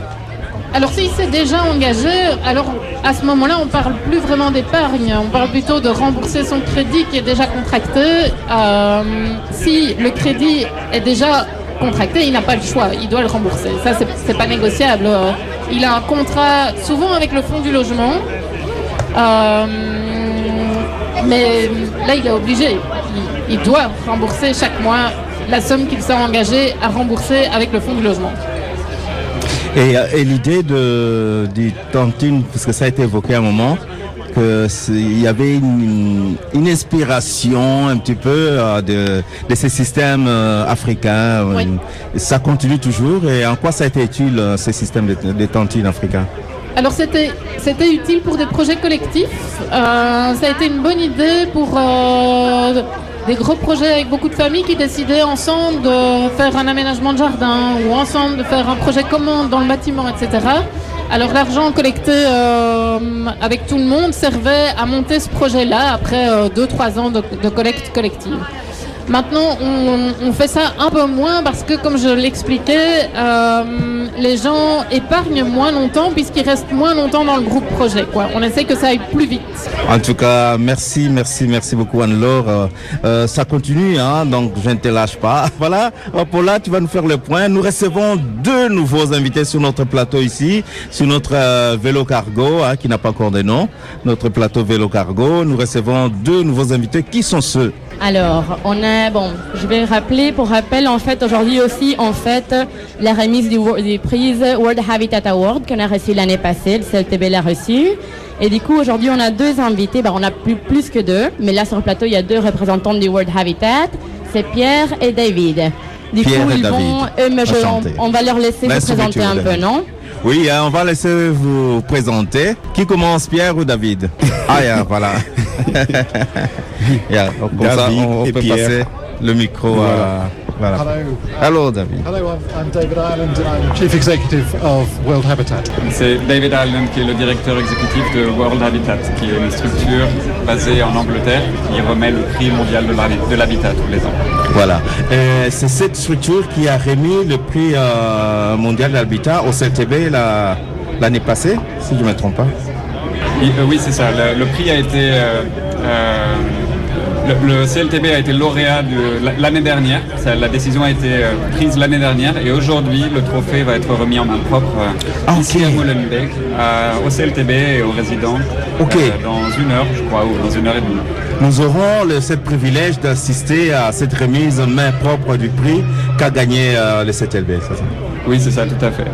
S5: Alors s'il s'est déjà engagé, alors à ce moment-là, on parle plus vraiment d'épargne, on parle plutôt de rembourser son crédit qui est déjà contracté. Euh, si le crédit est déjà contracté, il n'a pas le choix, il doit le rembourser. Ça, c'est- pas négociable. Euh, Il a un contrat souvent avec le fonds du logement. Euh, mais là, il est obligé. Il, doit rembourser chaque mois la somme qu'il s'est engagé à rembourser avec le fonds du logement.
S1: Et, euh, l'idée de, du tantine, parce que ça a été évoqué à un moment, que c'est- il y avait une, une inspiration un petit peu euh, de, de ces systèmes euh, africains.
S5: Oui.
S1: Euh, Ça continue toujours. Et en quoi ça a été utile, euh, ces systèmes de, de tantines africains?
S5: Alors c'était c'était utile pour des projets collectifs. Euh, ça a été une bonne idée pour euh, des gros projets avec beaucoup de familles qui décidaient ensemble de faire un aménagement de jardin ou ensemble de faire un projet commun dans le bâtiment, etc. Alors l'argent collecté euh, avec tout le monde servait à monter ce projet-là après 2-3 ans de, de collecte collective. Maintenant, on, on, fait ça un peu moins parce que, comme je l'expliquais, euh, les gens épargnent moins longtemps puisqu'ils restent moins longtemps dans le groupe projet. Quoi. On essaie que ça aille plus vite.
S1: En tout cas, merci, merci, merci beaucoup Anne-Laure. Euh, euh, ça continue, hein, donc je ne te lâche pas. Voilà, Paula, tu vas nous faire le point. Nous recevons deux nouveaux invités sur notre plateau ici, sur notre euh, vélo cargo, hein, qui n'a pas encore de nom, notre plateau vélo cargo. Nous recevons deux nouveaux invités. Qui sont ceux
S3: alors, on a, bon, je vais rappeler, pour rappel, en fait, aujourd'hui aussi, en fait, la remise du, du prix World Habitat Award qu'on a reçu l'année passée, le CLTB l'a reçu. Et du coup, aujourd'hui, on a deux invités, ben, on a plus, plus que deux, mais là, sur le plateau, il y a deux représentants du World Habitat, c'est Pierre et David. Du
S1: Pierre
S3: coup,
S1: et
S3: ils
S1: David.
S3: vont, eux, me- je- on, va leur laisser
S1: meet
S3: présenter un peu, non?
S1: Oui, hein, on va laisser vous présenter. Qui commence, Pierre ou David Ah, yeah, voilà. Yeah, ça,
S6: David
S1: on, on
S6: et
S1: peut
S6: Pierre.
S1: passer le micro à... Voilà.
S9: Hello.
S1: David.
S9: Hello, I'm, I'm David Ireland. I'm Chief Executive of World Habitat.
S10: C'est David Allen qui est le directeur exécutif de World Habitat, qui est une structure basée en Angleterre qui remet le prix mondial de l'habitat tous les ans.
S1: Voilà. Euh, c'est cette structure qui a remis le prix euh, mondial de l'habitat au CLTB la- l'année passée, si je ne me trompe pas.
S10: Et, euh, oui, c'est ça. Le, prix a été. Le, le CLTB a été lauréat de l'année dernière. Ça, la décision a été euh, prise l'année dernière et aujourd'hui, le trophée va être remis en main propre euh,
S1: Ah,
S10: ici à Molenbeek, au CLTB et aux résidents euh, dans une heure, je crois, ou dans une heure et demie.
S1: Nous aurons le, ce privilège d'assister à cette remise en main propre du prix qu'a gagné le CLTB. c'est ça?
S10: Oui, c'est ça, tout à fait.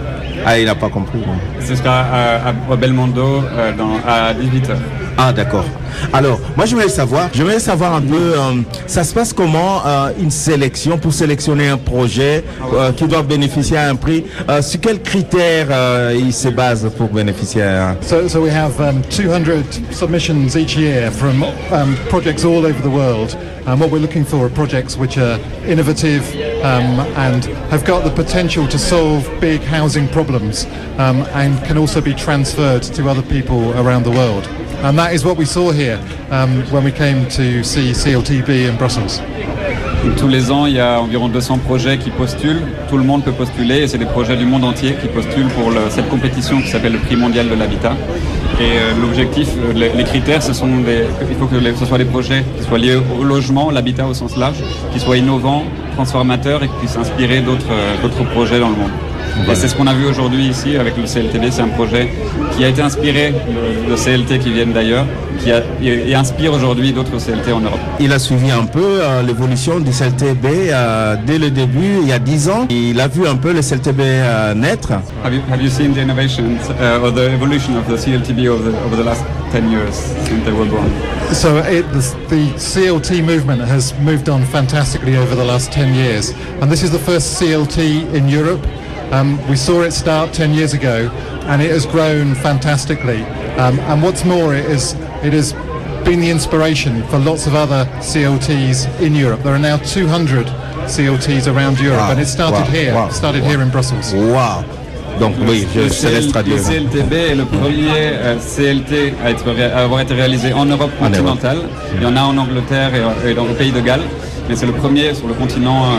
S1: Ah, il n'a pas compris. non.
S10: Ce sera à, à- au Belmondo euh, dans- à 18h.
S1: Ah, d'accord. Alors, moi, je voulais savoir, je voulais savoir un peu, euh, ça se passe comment euh, une sélection pour sélectionner un projet euh, qui doit bénéficier à un prix. Euh, sur quels critères il se base pour bénéficier à un
S9: So, so we have um, 200 submissions each year from um, projects all over the world. And what we're looking for are projects which are innovative um, and have got the potential to solve big housing problems um, and can also be transferred to other people around the world. And that is what we saw here um, when we came to see CLTB in Brussels.
S10: Tous les ans, il y a environ 200 projets qui postulent. Tout le monde peut postuler et c'est des projets du monde entier qui postulent pour cette compétition qui s'appelle le prix mondial de l'habitat. Et euh, l'objectif, euh, les, critères, ce sont des, il faut que ce soit des projets qui soient liés au logement, l'habitat au sens large, qui soient innovants, transformateurs et qui puissent inspirer d'autres euh, d'autres projets dans le monde. Et c'est ce qu'on a vu aujourd'hui ici avec le CLTB. C'est un projet qui a été inspiré de, de CLT qui viennent d'ailleurs, qui a- et, et inspire aujourd'hui d'autres CLT en Europe.
S1: Il a suivi un peu euh, l'évolution du CLTB euh, dès le début, il y a 10 ans. Il a vu un peu le CLTB euh, naître.
S10: Have you, have you seen the innovations uh, or the evolution of the CLTB over the, over the last 10 years since they were born?
S9: So it, the, the CLT movement has moved on fantastically over the last 10 years. And this is the first CLT in Europe. Um, we saw it start 10 years ago and it has grown fantastically. Um, and what's more, it, is, it has been the inspiration for lots of other CLTs in Europe. There are now 200 CLTs around Europe
S1: Wow,
S9: and it started
S1: wow,
S9: here,
S1: wow,
S9: started
S1: wow.
S9: here in Brussels.
S1: Waouh Donc oui, je,
S10: le,
S1: je laisse traduire.
S10: le CLTB est le premier euh, CLT à, être à avoir été réalisé en Europe
S1: En
S10: continentale. Il y en a en Angleterre et, et dans le pays de Galles. Mais c'est le premier sur le continent euh,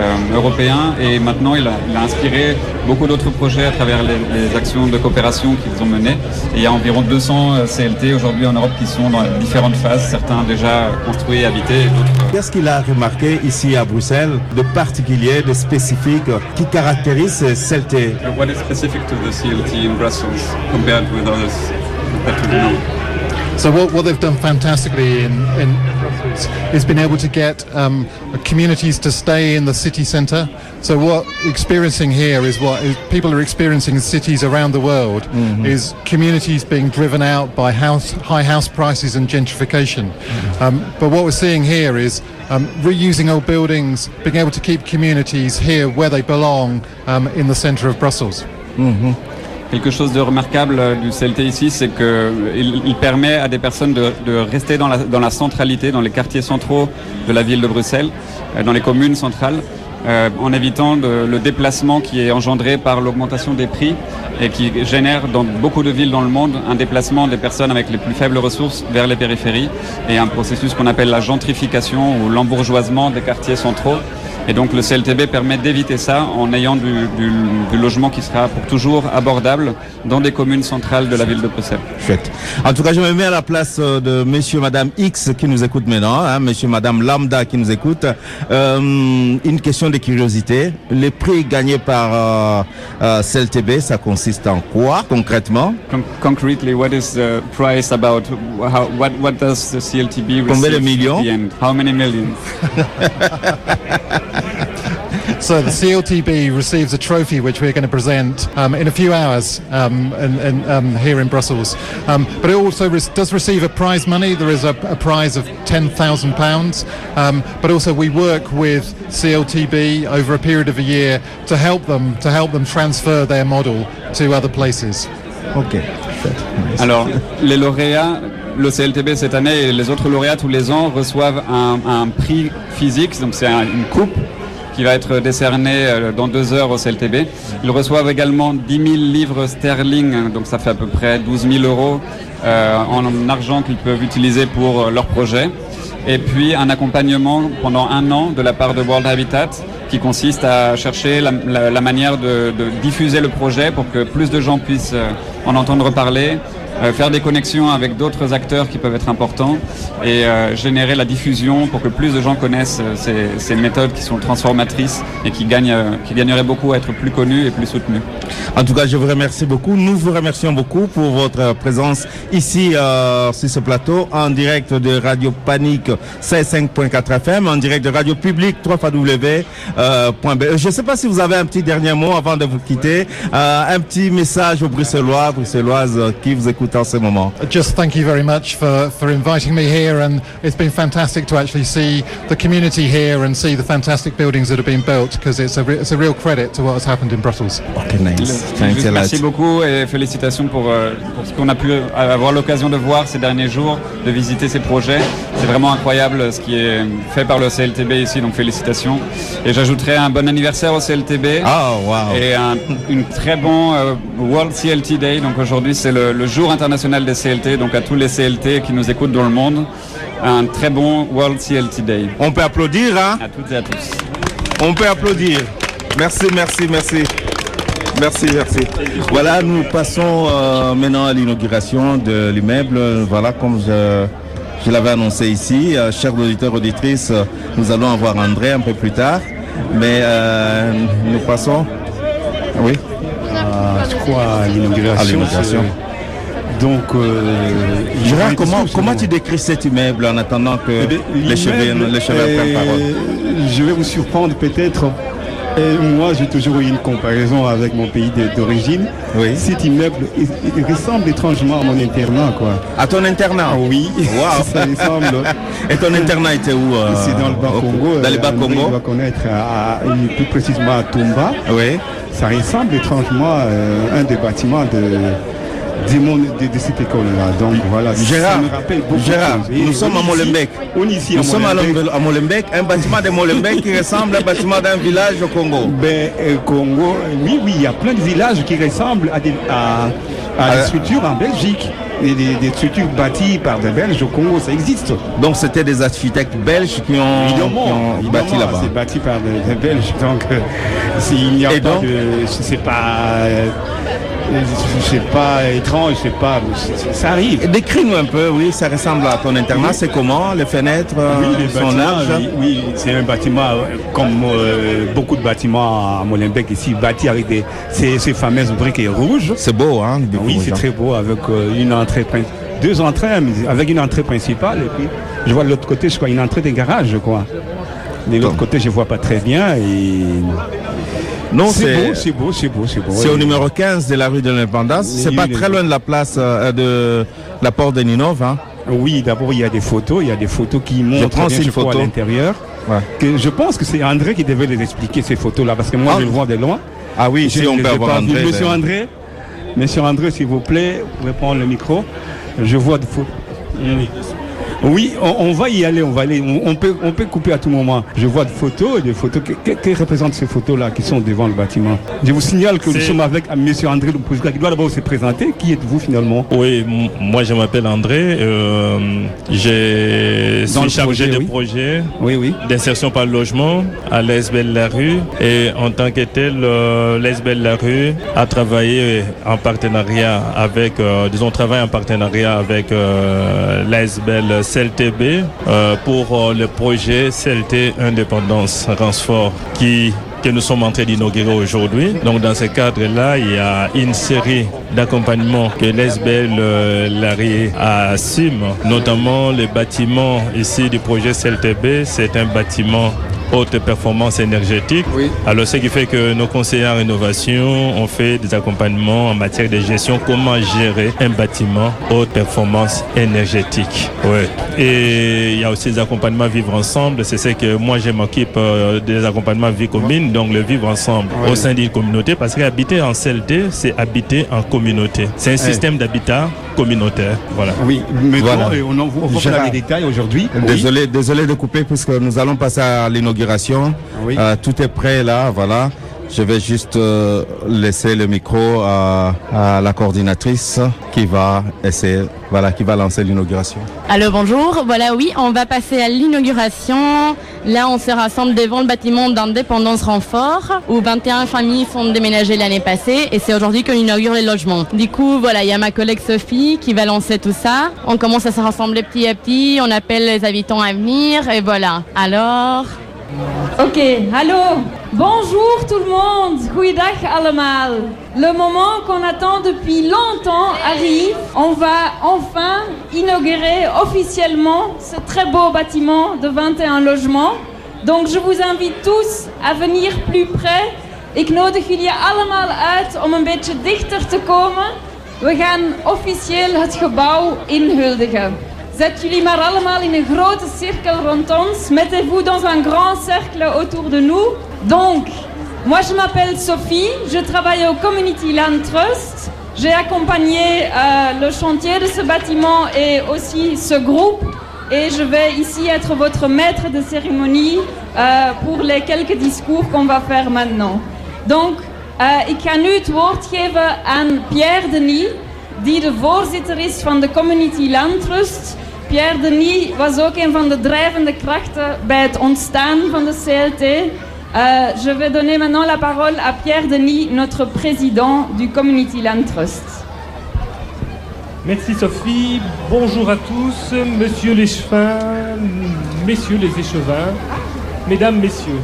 S10: euh, européen et maintenant il a, il a inspiré beaucoup d'autres projets à travers les, les actions de coopération qu'ils ont menées. Et il y a environ 200 euh, CLT aujourd'hui en Europe qui sont dans différentes phases, certains déjà construits et habités
S1: Qu'est-ce qu'il a remarqué ici à Bruxelles de particulier, de spécifique qui caractérise ce CLT
S10: What is specific to the CLT in Brussels compared with others that you know?
S9: So what, what they've done fantastically in, in Brussels is been able to get um, communities to stay in the city centre. So what experiencing here is what is, people are experiencing in cities around the world is communities being driven out by house, high house prices and gentrification. Um, but what we're seeing here is um, reusing old buildings, being able to keep communities here where they belong um, in the centre of Brussels.
S10: Quelque chose de remarquable euh, du CLT ici, c'est qu'il il permet à des personnes de, rester dans la, centralité, dans les quartiers centraux de la ville de Bruxelles, euh, dans les communes centrales, euh, en évitant le déplacement qui est engendré par l'augmentation des prix et qui génère dans beaucoup de villes dans le monde un déplacement des personnes avec les plus faibles ressources vers les périphéries et un processus qu'on appelle la gentrification ou l'embourgeoisement des quartiers centraux. Et donc le CLTB permet d'éviter ça en ayant du, du- du logement qui sera pour toujours abordable dans des communes centrales de la ville de Bruxelles.
S1: Chouette. En tout cas, je me mets à la place euh, de monsieur, madame X qui nous écoute maintenant, hein, monsieur, madame Lambda qui nous écoute. Euh, une question de curiosité. Les prix gagnés par euh, euh, CLTB, ça consiste en quoi concrètement?
S10: Con- concretely, what is the price about? How, what, what does the CLTB
S1: Combien de
S10: receive
S1: millions?
S10: at the end? How many millions?
S9: So the CLTB receives a trophy which we're going to present um, in a few hours um, and, and, um, here in Brussels. Um, but it also re- does receive a prize money. There is a, a prize of £10,000. Um, but also we work with CLTB over a period of a year to help them to help them transfer their model to other places.
S1: Ok.
S10: Alors, les lauréats, le CLTB cette année et les autres lauréats tous les ans reçoivent un, un prix donc c'est un- une coupe qui va être décernée euh, dans deux heures au CLTB. Ils reçoivent également 10 000 livres sterling, donc ça fait à peu près 12 000 euros euh, en argent qu'ils peuvent utiliser pour euh, leur projet. Et puis un accompagnement pendant un an de la part de World Habitat qui consiste à chercher la, manière de, diffuser le projet pour que plus de gens puissent en entendre parler, faire des connexions avec d'autres acteurs qui peuvent être importants et euh, générer la diffusion pour que plus de gens connaissent euh, ces, ces méthodes qui sont transformatrices et qui, gagnent, euh, qui gagneraient beaucoup à être plus connues et plus soutenues.
S1: En tout cas, je vous remercie beaucoup. Nous vous remercions beaucoup pour votre présence ici euh, sur ce plateau en direct de Radio Panique 5.4 FM, en direct de Radio Publique 3 Je ne sais pas si vous avez un petit dernier mot avant de vous quitter, euh, un petit message aux Bruxellois, Bruxelloises euh, qui vous écoutent en ce moment.
S9: Just thank you very much for, for inviting me here, and it's been fantastic to actually see the community here and see the fantastic buildings that have been built because it's a, it's a real credit to what has happened in Brussels.
S1: Ok, nice. Thanks a lot.
S10: merci beaucoup et félicitations pour, euh, pour ce qu'on a pu avoir l'occasion de voir ces derniers jours, de visiter ces projets. C'est vraiment incroyable ce qui est fait par le CLTB ici, donc félicitations. Et j'ajouterai un bon anniversaire au CLTB.
S1: Ah, wow.
S10: Et un une très bon euh, World CLT Day. Donc aujourd'hui c'est le, le jour international des CLT. Donc à tous les CLT qui nous écoutent dans le monde, un très bon World CLT Day.
S1: On peut applaudir, hein?
S10: À toutes et à tous.
S1: On peut applaudir. Merci, merci, merci. Merci, merci. Voilà, nous passons euh, maintenant à l'inauguration de l'immeuble. Voilà, comme je, je l'avais annoncé ici, euh, chers auditeurs, auditrices, euh, nous allons avoir André un peu plus tard. Mais euh, nous passons. Oui.
S6: Je crois à l'inauguration. Donc, euh,
S1: Gérard, comment, comment tu décris cet immeuble en attendant que
S6: Eh bien,
S1: les les cheveux prennent parole?
S6: Je vais vous surprendre peut-être. Et moi, j'ai toujours eu une comparaison avec mon pays d'origine.
S1: Oui.
S6: Cet immeuble, il, il ressemble étrangement à mon internat, quoi.
S1: À ton internat?
S6: Ah oui,
S1: Wow.
S6: ça ressemble.
S1: Et ton internat était où euh,
S6: C'est dans le bas
S1: au-
S6: Congo.
S1: Dans le bas
S6: André
S1: Congo?
S6: doit connaître, à- à- plus précisément à Tumba.
S1: Oui.
S6: Ça ressemble étrangement à un des bâtiments de, de, mon- de- de cette école-là. Donc voilà,
S1: Gérard,
S6: ça me rappelle beaucoup
S1: Gérard, nous sommes à Molenbeek.
S6: On est ici
S1: Nous
S6: à
S1: sommes à
S6: Molenbeek.
S1: Un bâtiment de Molenbeek qui ressemble à un bâtiment d'un village au Congo.
S6: Ben, euh, Congo, oui, oui, il y a plein de villages qui ressemblent à des, à, à des
S1: Ah.
S6: structures en Belgique. Et des, des structures bâties par des Belges au Congo, ça existe.
S1: Donc c'était des architectes belges qui ont,
S6: Évidemment,
S1: qui ont
S6: évidemment,
S1: bâti là-bas.
S6: C'est bâti par des, des Belges. Donc, euh, s'il n'y a
S1: Et
S6: pas
S1: donc
S6: de. C'est pas. euh, c'est pas étrange, c'est pas. Ça arrive.
S1: Décris-nous un peu, oui, ça ressemble à ton internat. C'est comment Les fenêtres euh,
S6: Oui, les
S1: sont
S6: bâtiments,
S1: larges?
S6: oui, oui, c'est un bâtiment euh, comme euh, beaucoup de bâtiments à Molenbeek ici, bâti avec des, ces, ces fameuses briques rouges.
S1: C'est beau, hein
S6: Oui, c'est
S1: hein.
S6: très beau avec euh, une entrée deux entrées, avec une entrée principale et puis je vois de l'autre côté, je crois une entrée des garages, je crois. De l'autre côté, je vois pas très bien et
S1: Non,
S6: c'est beau, c'est beau, c'est beau, c'est beau.
S1: c'est
S6: oui.
S1: au numéro 15 de la rue de l'Indépendance.
S6: Oui,
S1: C'est pas très loin de la place euh, de la porte de Ninov. Hein.
S6: Oui, d'abord il y a des photos, il y a des photos qui montrent bien, je crois,
S1: photo.
S6: à l'intérieur.
S1: Ouais.
S6: Que je pense que c'est André qui devait les expliquer ces photos-là parce que moi
S1: Ah.
S6: je le vois de loin.
S1: Ah oui, si on peut avoir. André.
S6: Monsieur
S1: ben.
S6: André, Monsieur André, s'il vous plaît, vous pouvez prendre le micro. Je vois de faux. Oui, on, on va y aller, on va aller. On, on peut, on peut couper à tout moment. Je vois des photos des photos. Que, que- représentent ces photos-là qui sont devant le bâtiment? Je vous signale que nous sommes avec Monsieur André Loupouska qui doit d'abord se présenter. Qui êtes-vous finalement?
S11: Oui, m- moi je m'appelle André. Euh, je suis chargé de
S6: oui.
S11: projet
S6: Oui, oui.
S11: d'insertion par le logement à l'ESBL La Rue. Et en tant que tel, euh, l'ESBL La Rue a travaillé en partenariat avec, euh, disons, travaille en partenariat avec l'ESBL CLTB euh, pour euh, le projet CLT Indépendance Ransfort qui que nous sommes en train d'inaugurer aujourd'hui. Donc dans ce cadre-là, il y a une série d'accompagnements que l'ESBL euh, Larry assume, notamment le bâtiment ici du projet CLTB. C'est un bâtiment haute performance énergétique. Alors ce qui fait que nos conseillers en rénovation ont fait des accompagnements en matière de gestion, comment gérer un bâtiment haute performance énergétique? Ouais. Et il y a aussi des accompagnements vivre ensemble. C'est ce que moi je m'occupe euh, des accompagnements vie commune, donc le vivre ensemble au sein d'une communauté. Parce qu'habiter en CLT, c'est habiter en communauté. C'est un système d'habitat communautaire. Voilà.
S6: Oui, mais
S1: Voilà.
S6: bon, et on en on va
S1: Gérard.
S6: dans les détails aujourd'hui. Oui.
S1: Désolé, désolé de couper puisque nous allons passer à l'inauguration.
S6: Oui.
S1: Euh, tout est prêt là, voilà. Je vais juste euh, laisser le micro à, la coordinatrice qui va essayer, voilà, qui va lancer l'inauguration.
S3: Allô, bonjour. Voilà, oui, on va passer à l'inauguration. Là, on se rassemble devant le bâtiment d'indépendance renfort où 21 familles sont déménagées l'année passée et c'est aujourd'hui qu'on inaugure les logements. Du coup, voilà, il y a ma collègue Sophie qui va lancer tout ça. On commence à se rassembler petit à petit, on appelle les habitants à venir et voilà. Alors,
S12: Ok, hallo. Bonjour tout le monde. Goeiedag allemaal. Le moment qu'on attend depuis longtemps arrive. On va enfin inaugurer officiellement ce très beau bâtiment de 21 logements. Donc je vous invite tous à venir plus près. Ik nodig jullie allemaal uit om een beetje dichter te komen. We gaan officieel het gebouw inhuldigen. Zet jullie maar allemaal in een grote cirkel rond ons. Mettez-vous dans un grand cercle autour de nous. Donc, moi je m'appelle Sophie, je travaille au Community Land Trust. J'ai accompagné euh, le chantier de ce bâtiment et aussi ce groupe. Et je vais ici être votre maître de cérémonie euh, pour les quelques discours qu'on va faire maintenant. Donc, eh, ik ga nu het woord geven aan Pierre Denis, die de voorzitter is van de Community Land Trust. Pierre Denis was ook een van de drijvende krachten bij het ontstaan van de CLT. Euh, je vais donner maintenant la parole à Pierre Denis, notre président du Community Land Trust.
S13: Merci Sophie. Bonjour à tous, monsieur l'échevin, messieurs les échevins, mesdames, messieurs.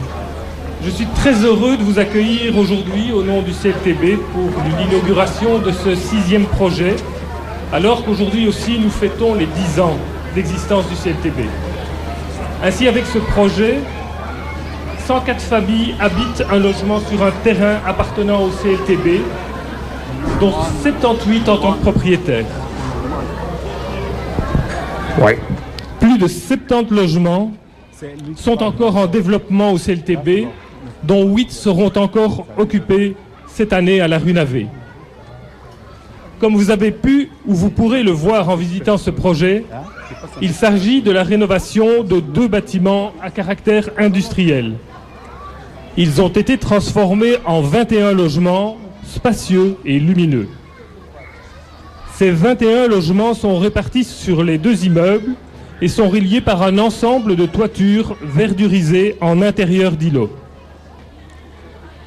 S13: Je suis très heureux de vous accueillir aujourd'hui au nom du CLTB pour l'inauguration de ce sixième projet, alors qu'aujourd'hui aussi nous fêtons les dix ans d'existence du CLTB. Ainsi, avec ce projet, 104 familles habitent un logement sur un terrain appartenant au CLTB, dont 78 en tant que propriétaires. Plus de 70 logements sont encore en développement au CLTB, dont 8 seront encore occupés cette année à la rue Navé. Comme vous avez pu ou vous pourrez le voir en visitant ce projet, il s'agit de la rénovation de deux bâtiments à caractère industriel. Ils ont été transformés en 21 logements spacieux et lumineux. Ces 21 logements sont répartis sur les deux immeubles et sont reliés par un ensemble de toitures verdurisées en intérieur d'îlots.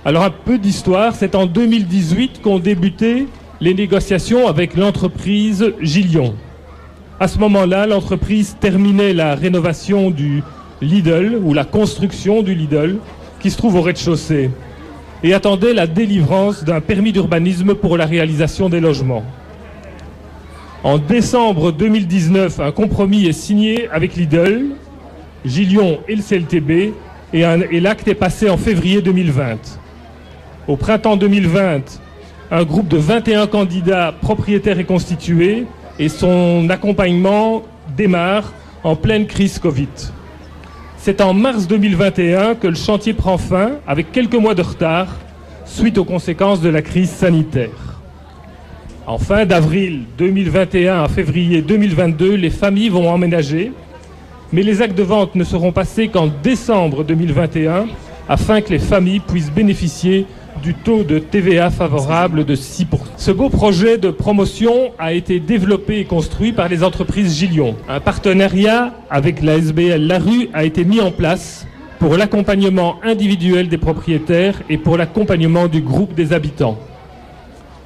S13: Alors un peu d'histoire, c'est en 2018 qu'ont débuté les négociations avec l'entreprise Gillion. À ce moment-là, l'entreprise terminait la rénovation du Lidl ou la construction du Lidl qui se trouve au rez-de-chaussée et attendait la délivrance d'un permis d'urbanisme pour la réalisation des logements. En décembre 2019, un compromis est signé avec Lidl, Gillion et le CLTB et, l'acte est passé en février 2020. Au printemps 2020, un groupe de 21 candidats propriétaires est constitué et son accompagnement démarre en pleine crise Covid. C'est en mars 2021 que le chantier prend fin avec quelques mois de retard suite aux conséquences de la crise sanitaire. En fin d'avril 2021 à février 2022, les familles vont emménager, mais les actes de vente ne seront passés qu'en décembre 2021 afin que les familles puissent bénéficier du taux de TVA favorable de 6%. Ce beau projet de promotion a été développé et construit par les entreprises Gillion. Un partenariat avec la SBL La Rue a été mis en place pour l'accompagnement individuel des propriétaires et pour l'accompagnement du groupe des habitants.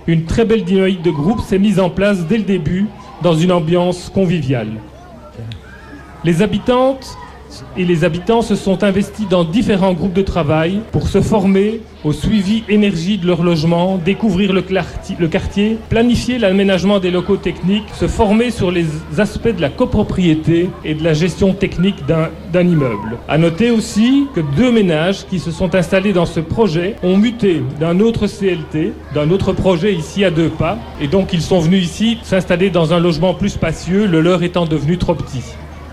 S13: Une très belle dynamique de groupe s'est mise en place dès le début dans une ambiance conviviale. Les habitantes et les habitants se sont investis dans différents groupes de travail pour se former au suivi énergie de leur logement, découvrir le, quartier, planifier l'aménagement des locaux techniques, se former sur les aspects de la copropriété et de la gestion technique d'un d'un immeuble. À noter aussi que deux ménages qui se sont installés dans ce projet ont muté d'un autre CLT, d'un autre projet ici à deux pas, et donc ils sont venus ici s'installer dans un logement plus spacieux, le leur étant devenu trop petit.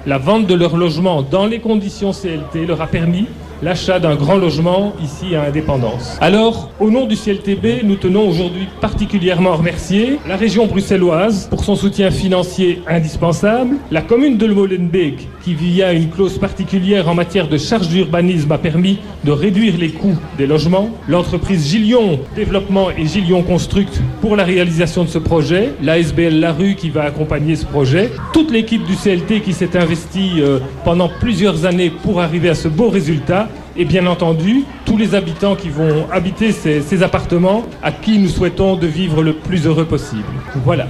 S13: La vente de leur logement dans les conditions CLT leur a permis l'achat d'un grand logement ici à Indépendance. Alors, au nom du CLTB, nous tenons aujourd'hui particulièrement à remercier la région bruxelloise pour son soutien financier indispensable, la commune de Molenbeek qui, via une clause particulière en matière de charges d'urbanisme, a permis de réduire les coûts des logements, l'entreprise Gillion Développement et Gillion Construct pour la réalisation de ce projet, l'ASBL La Rue qui va accompagner ce projet, toute l'équipe du CLT qui s'est investie euh, pendant plusieurs années pour arriver à ce beau résultat, et bien entendu tous les habitants qui vont habiter ces, appartements à qui nous souhaitons de vivre le plus heureux possible. Voilà.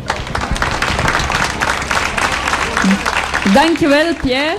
S12: Dankjewel, Pierre.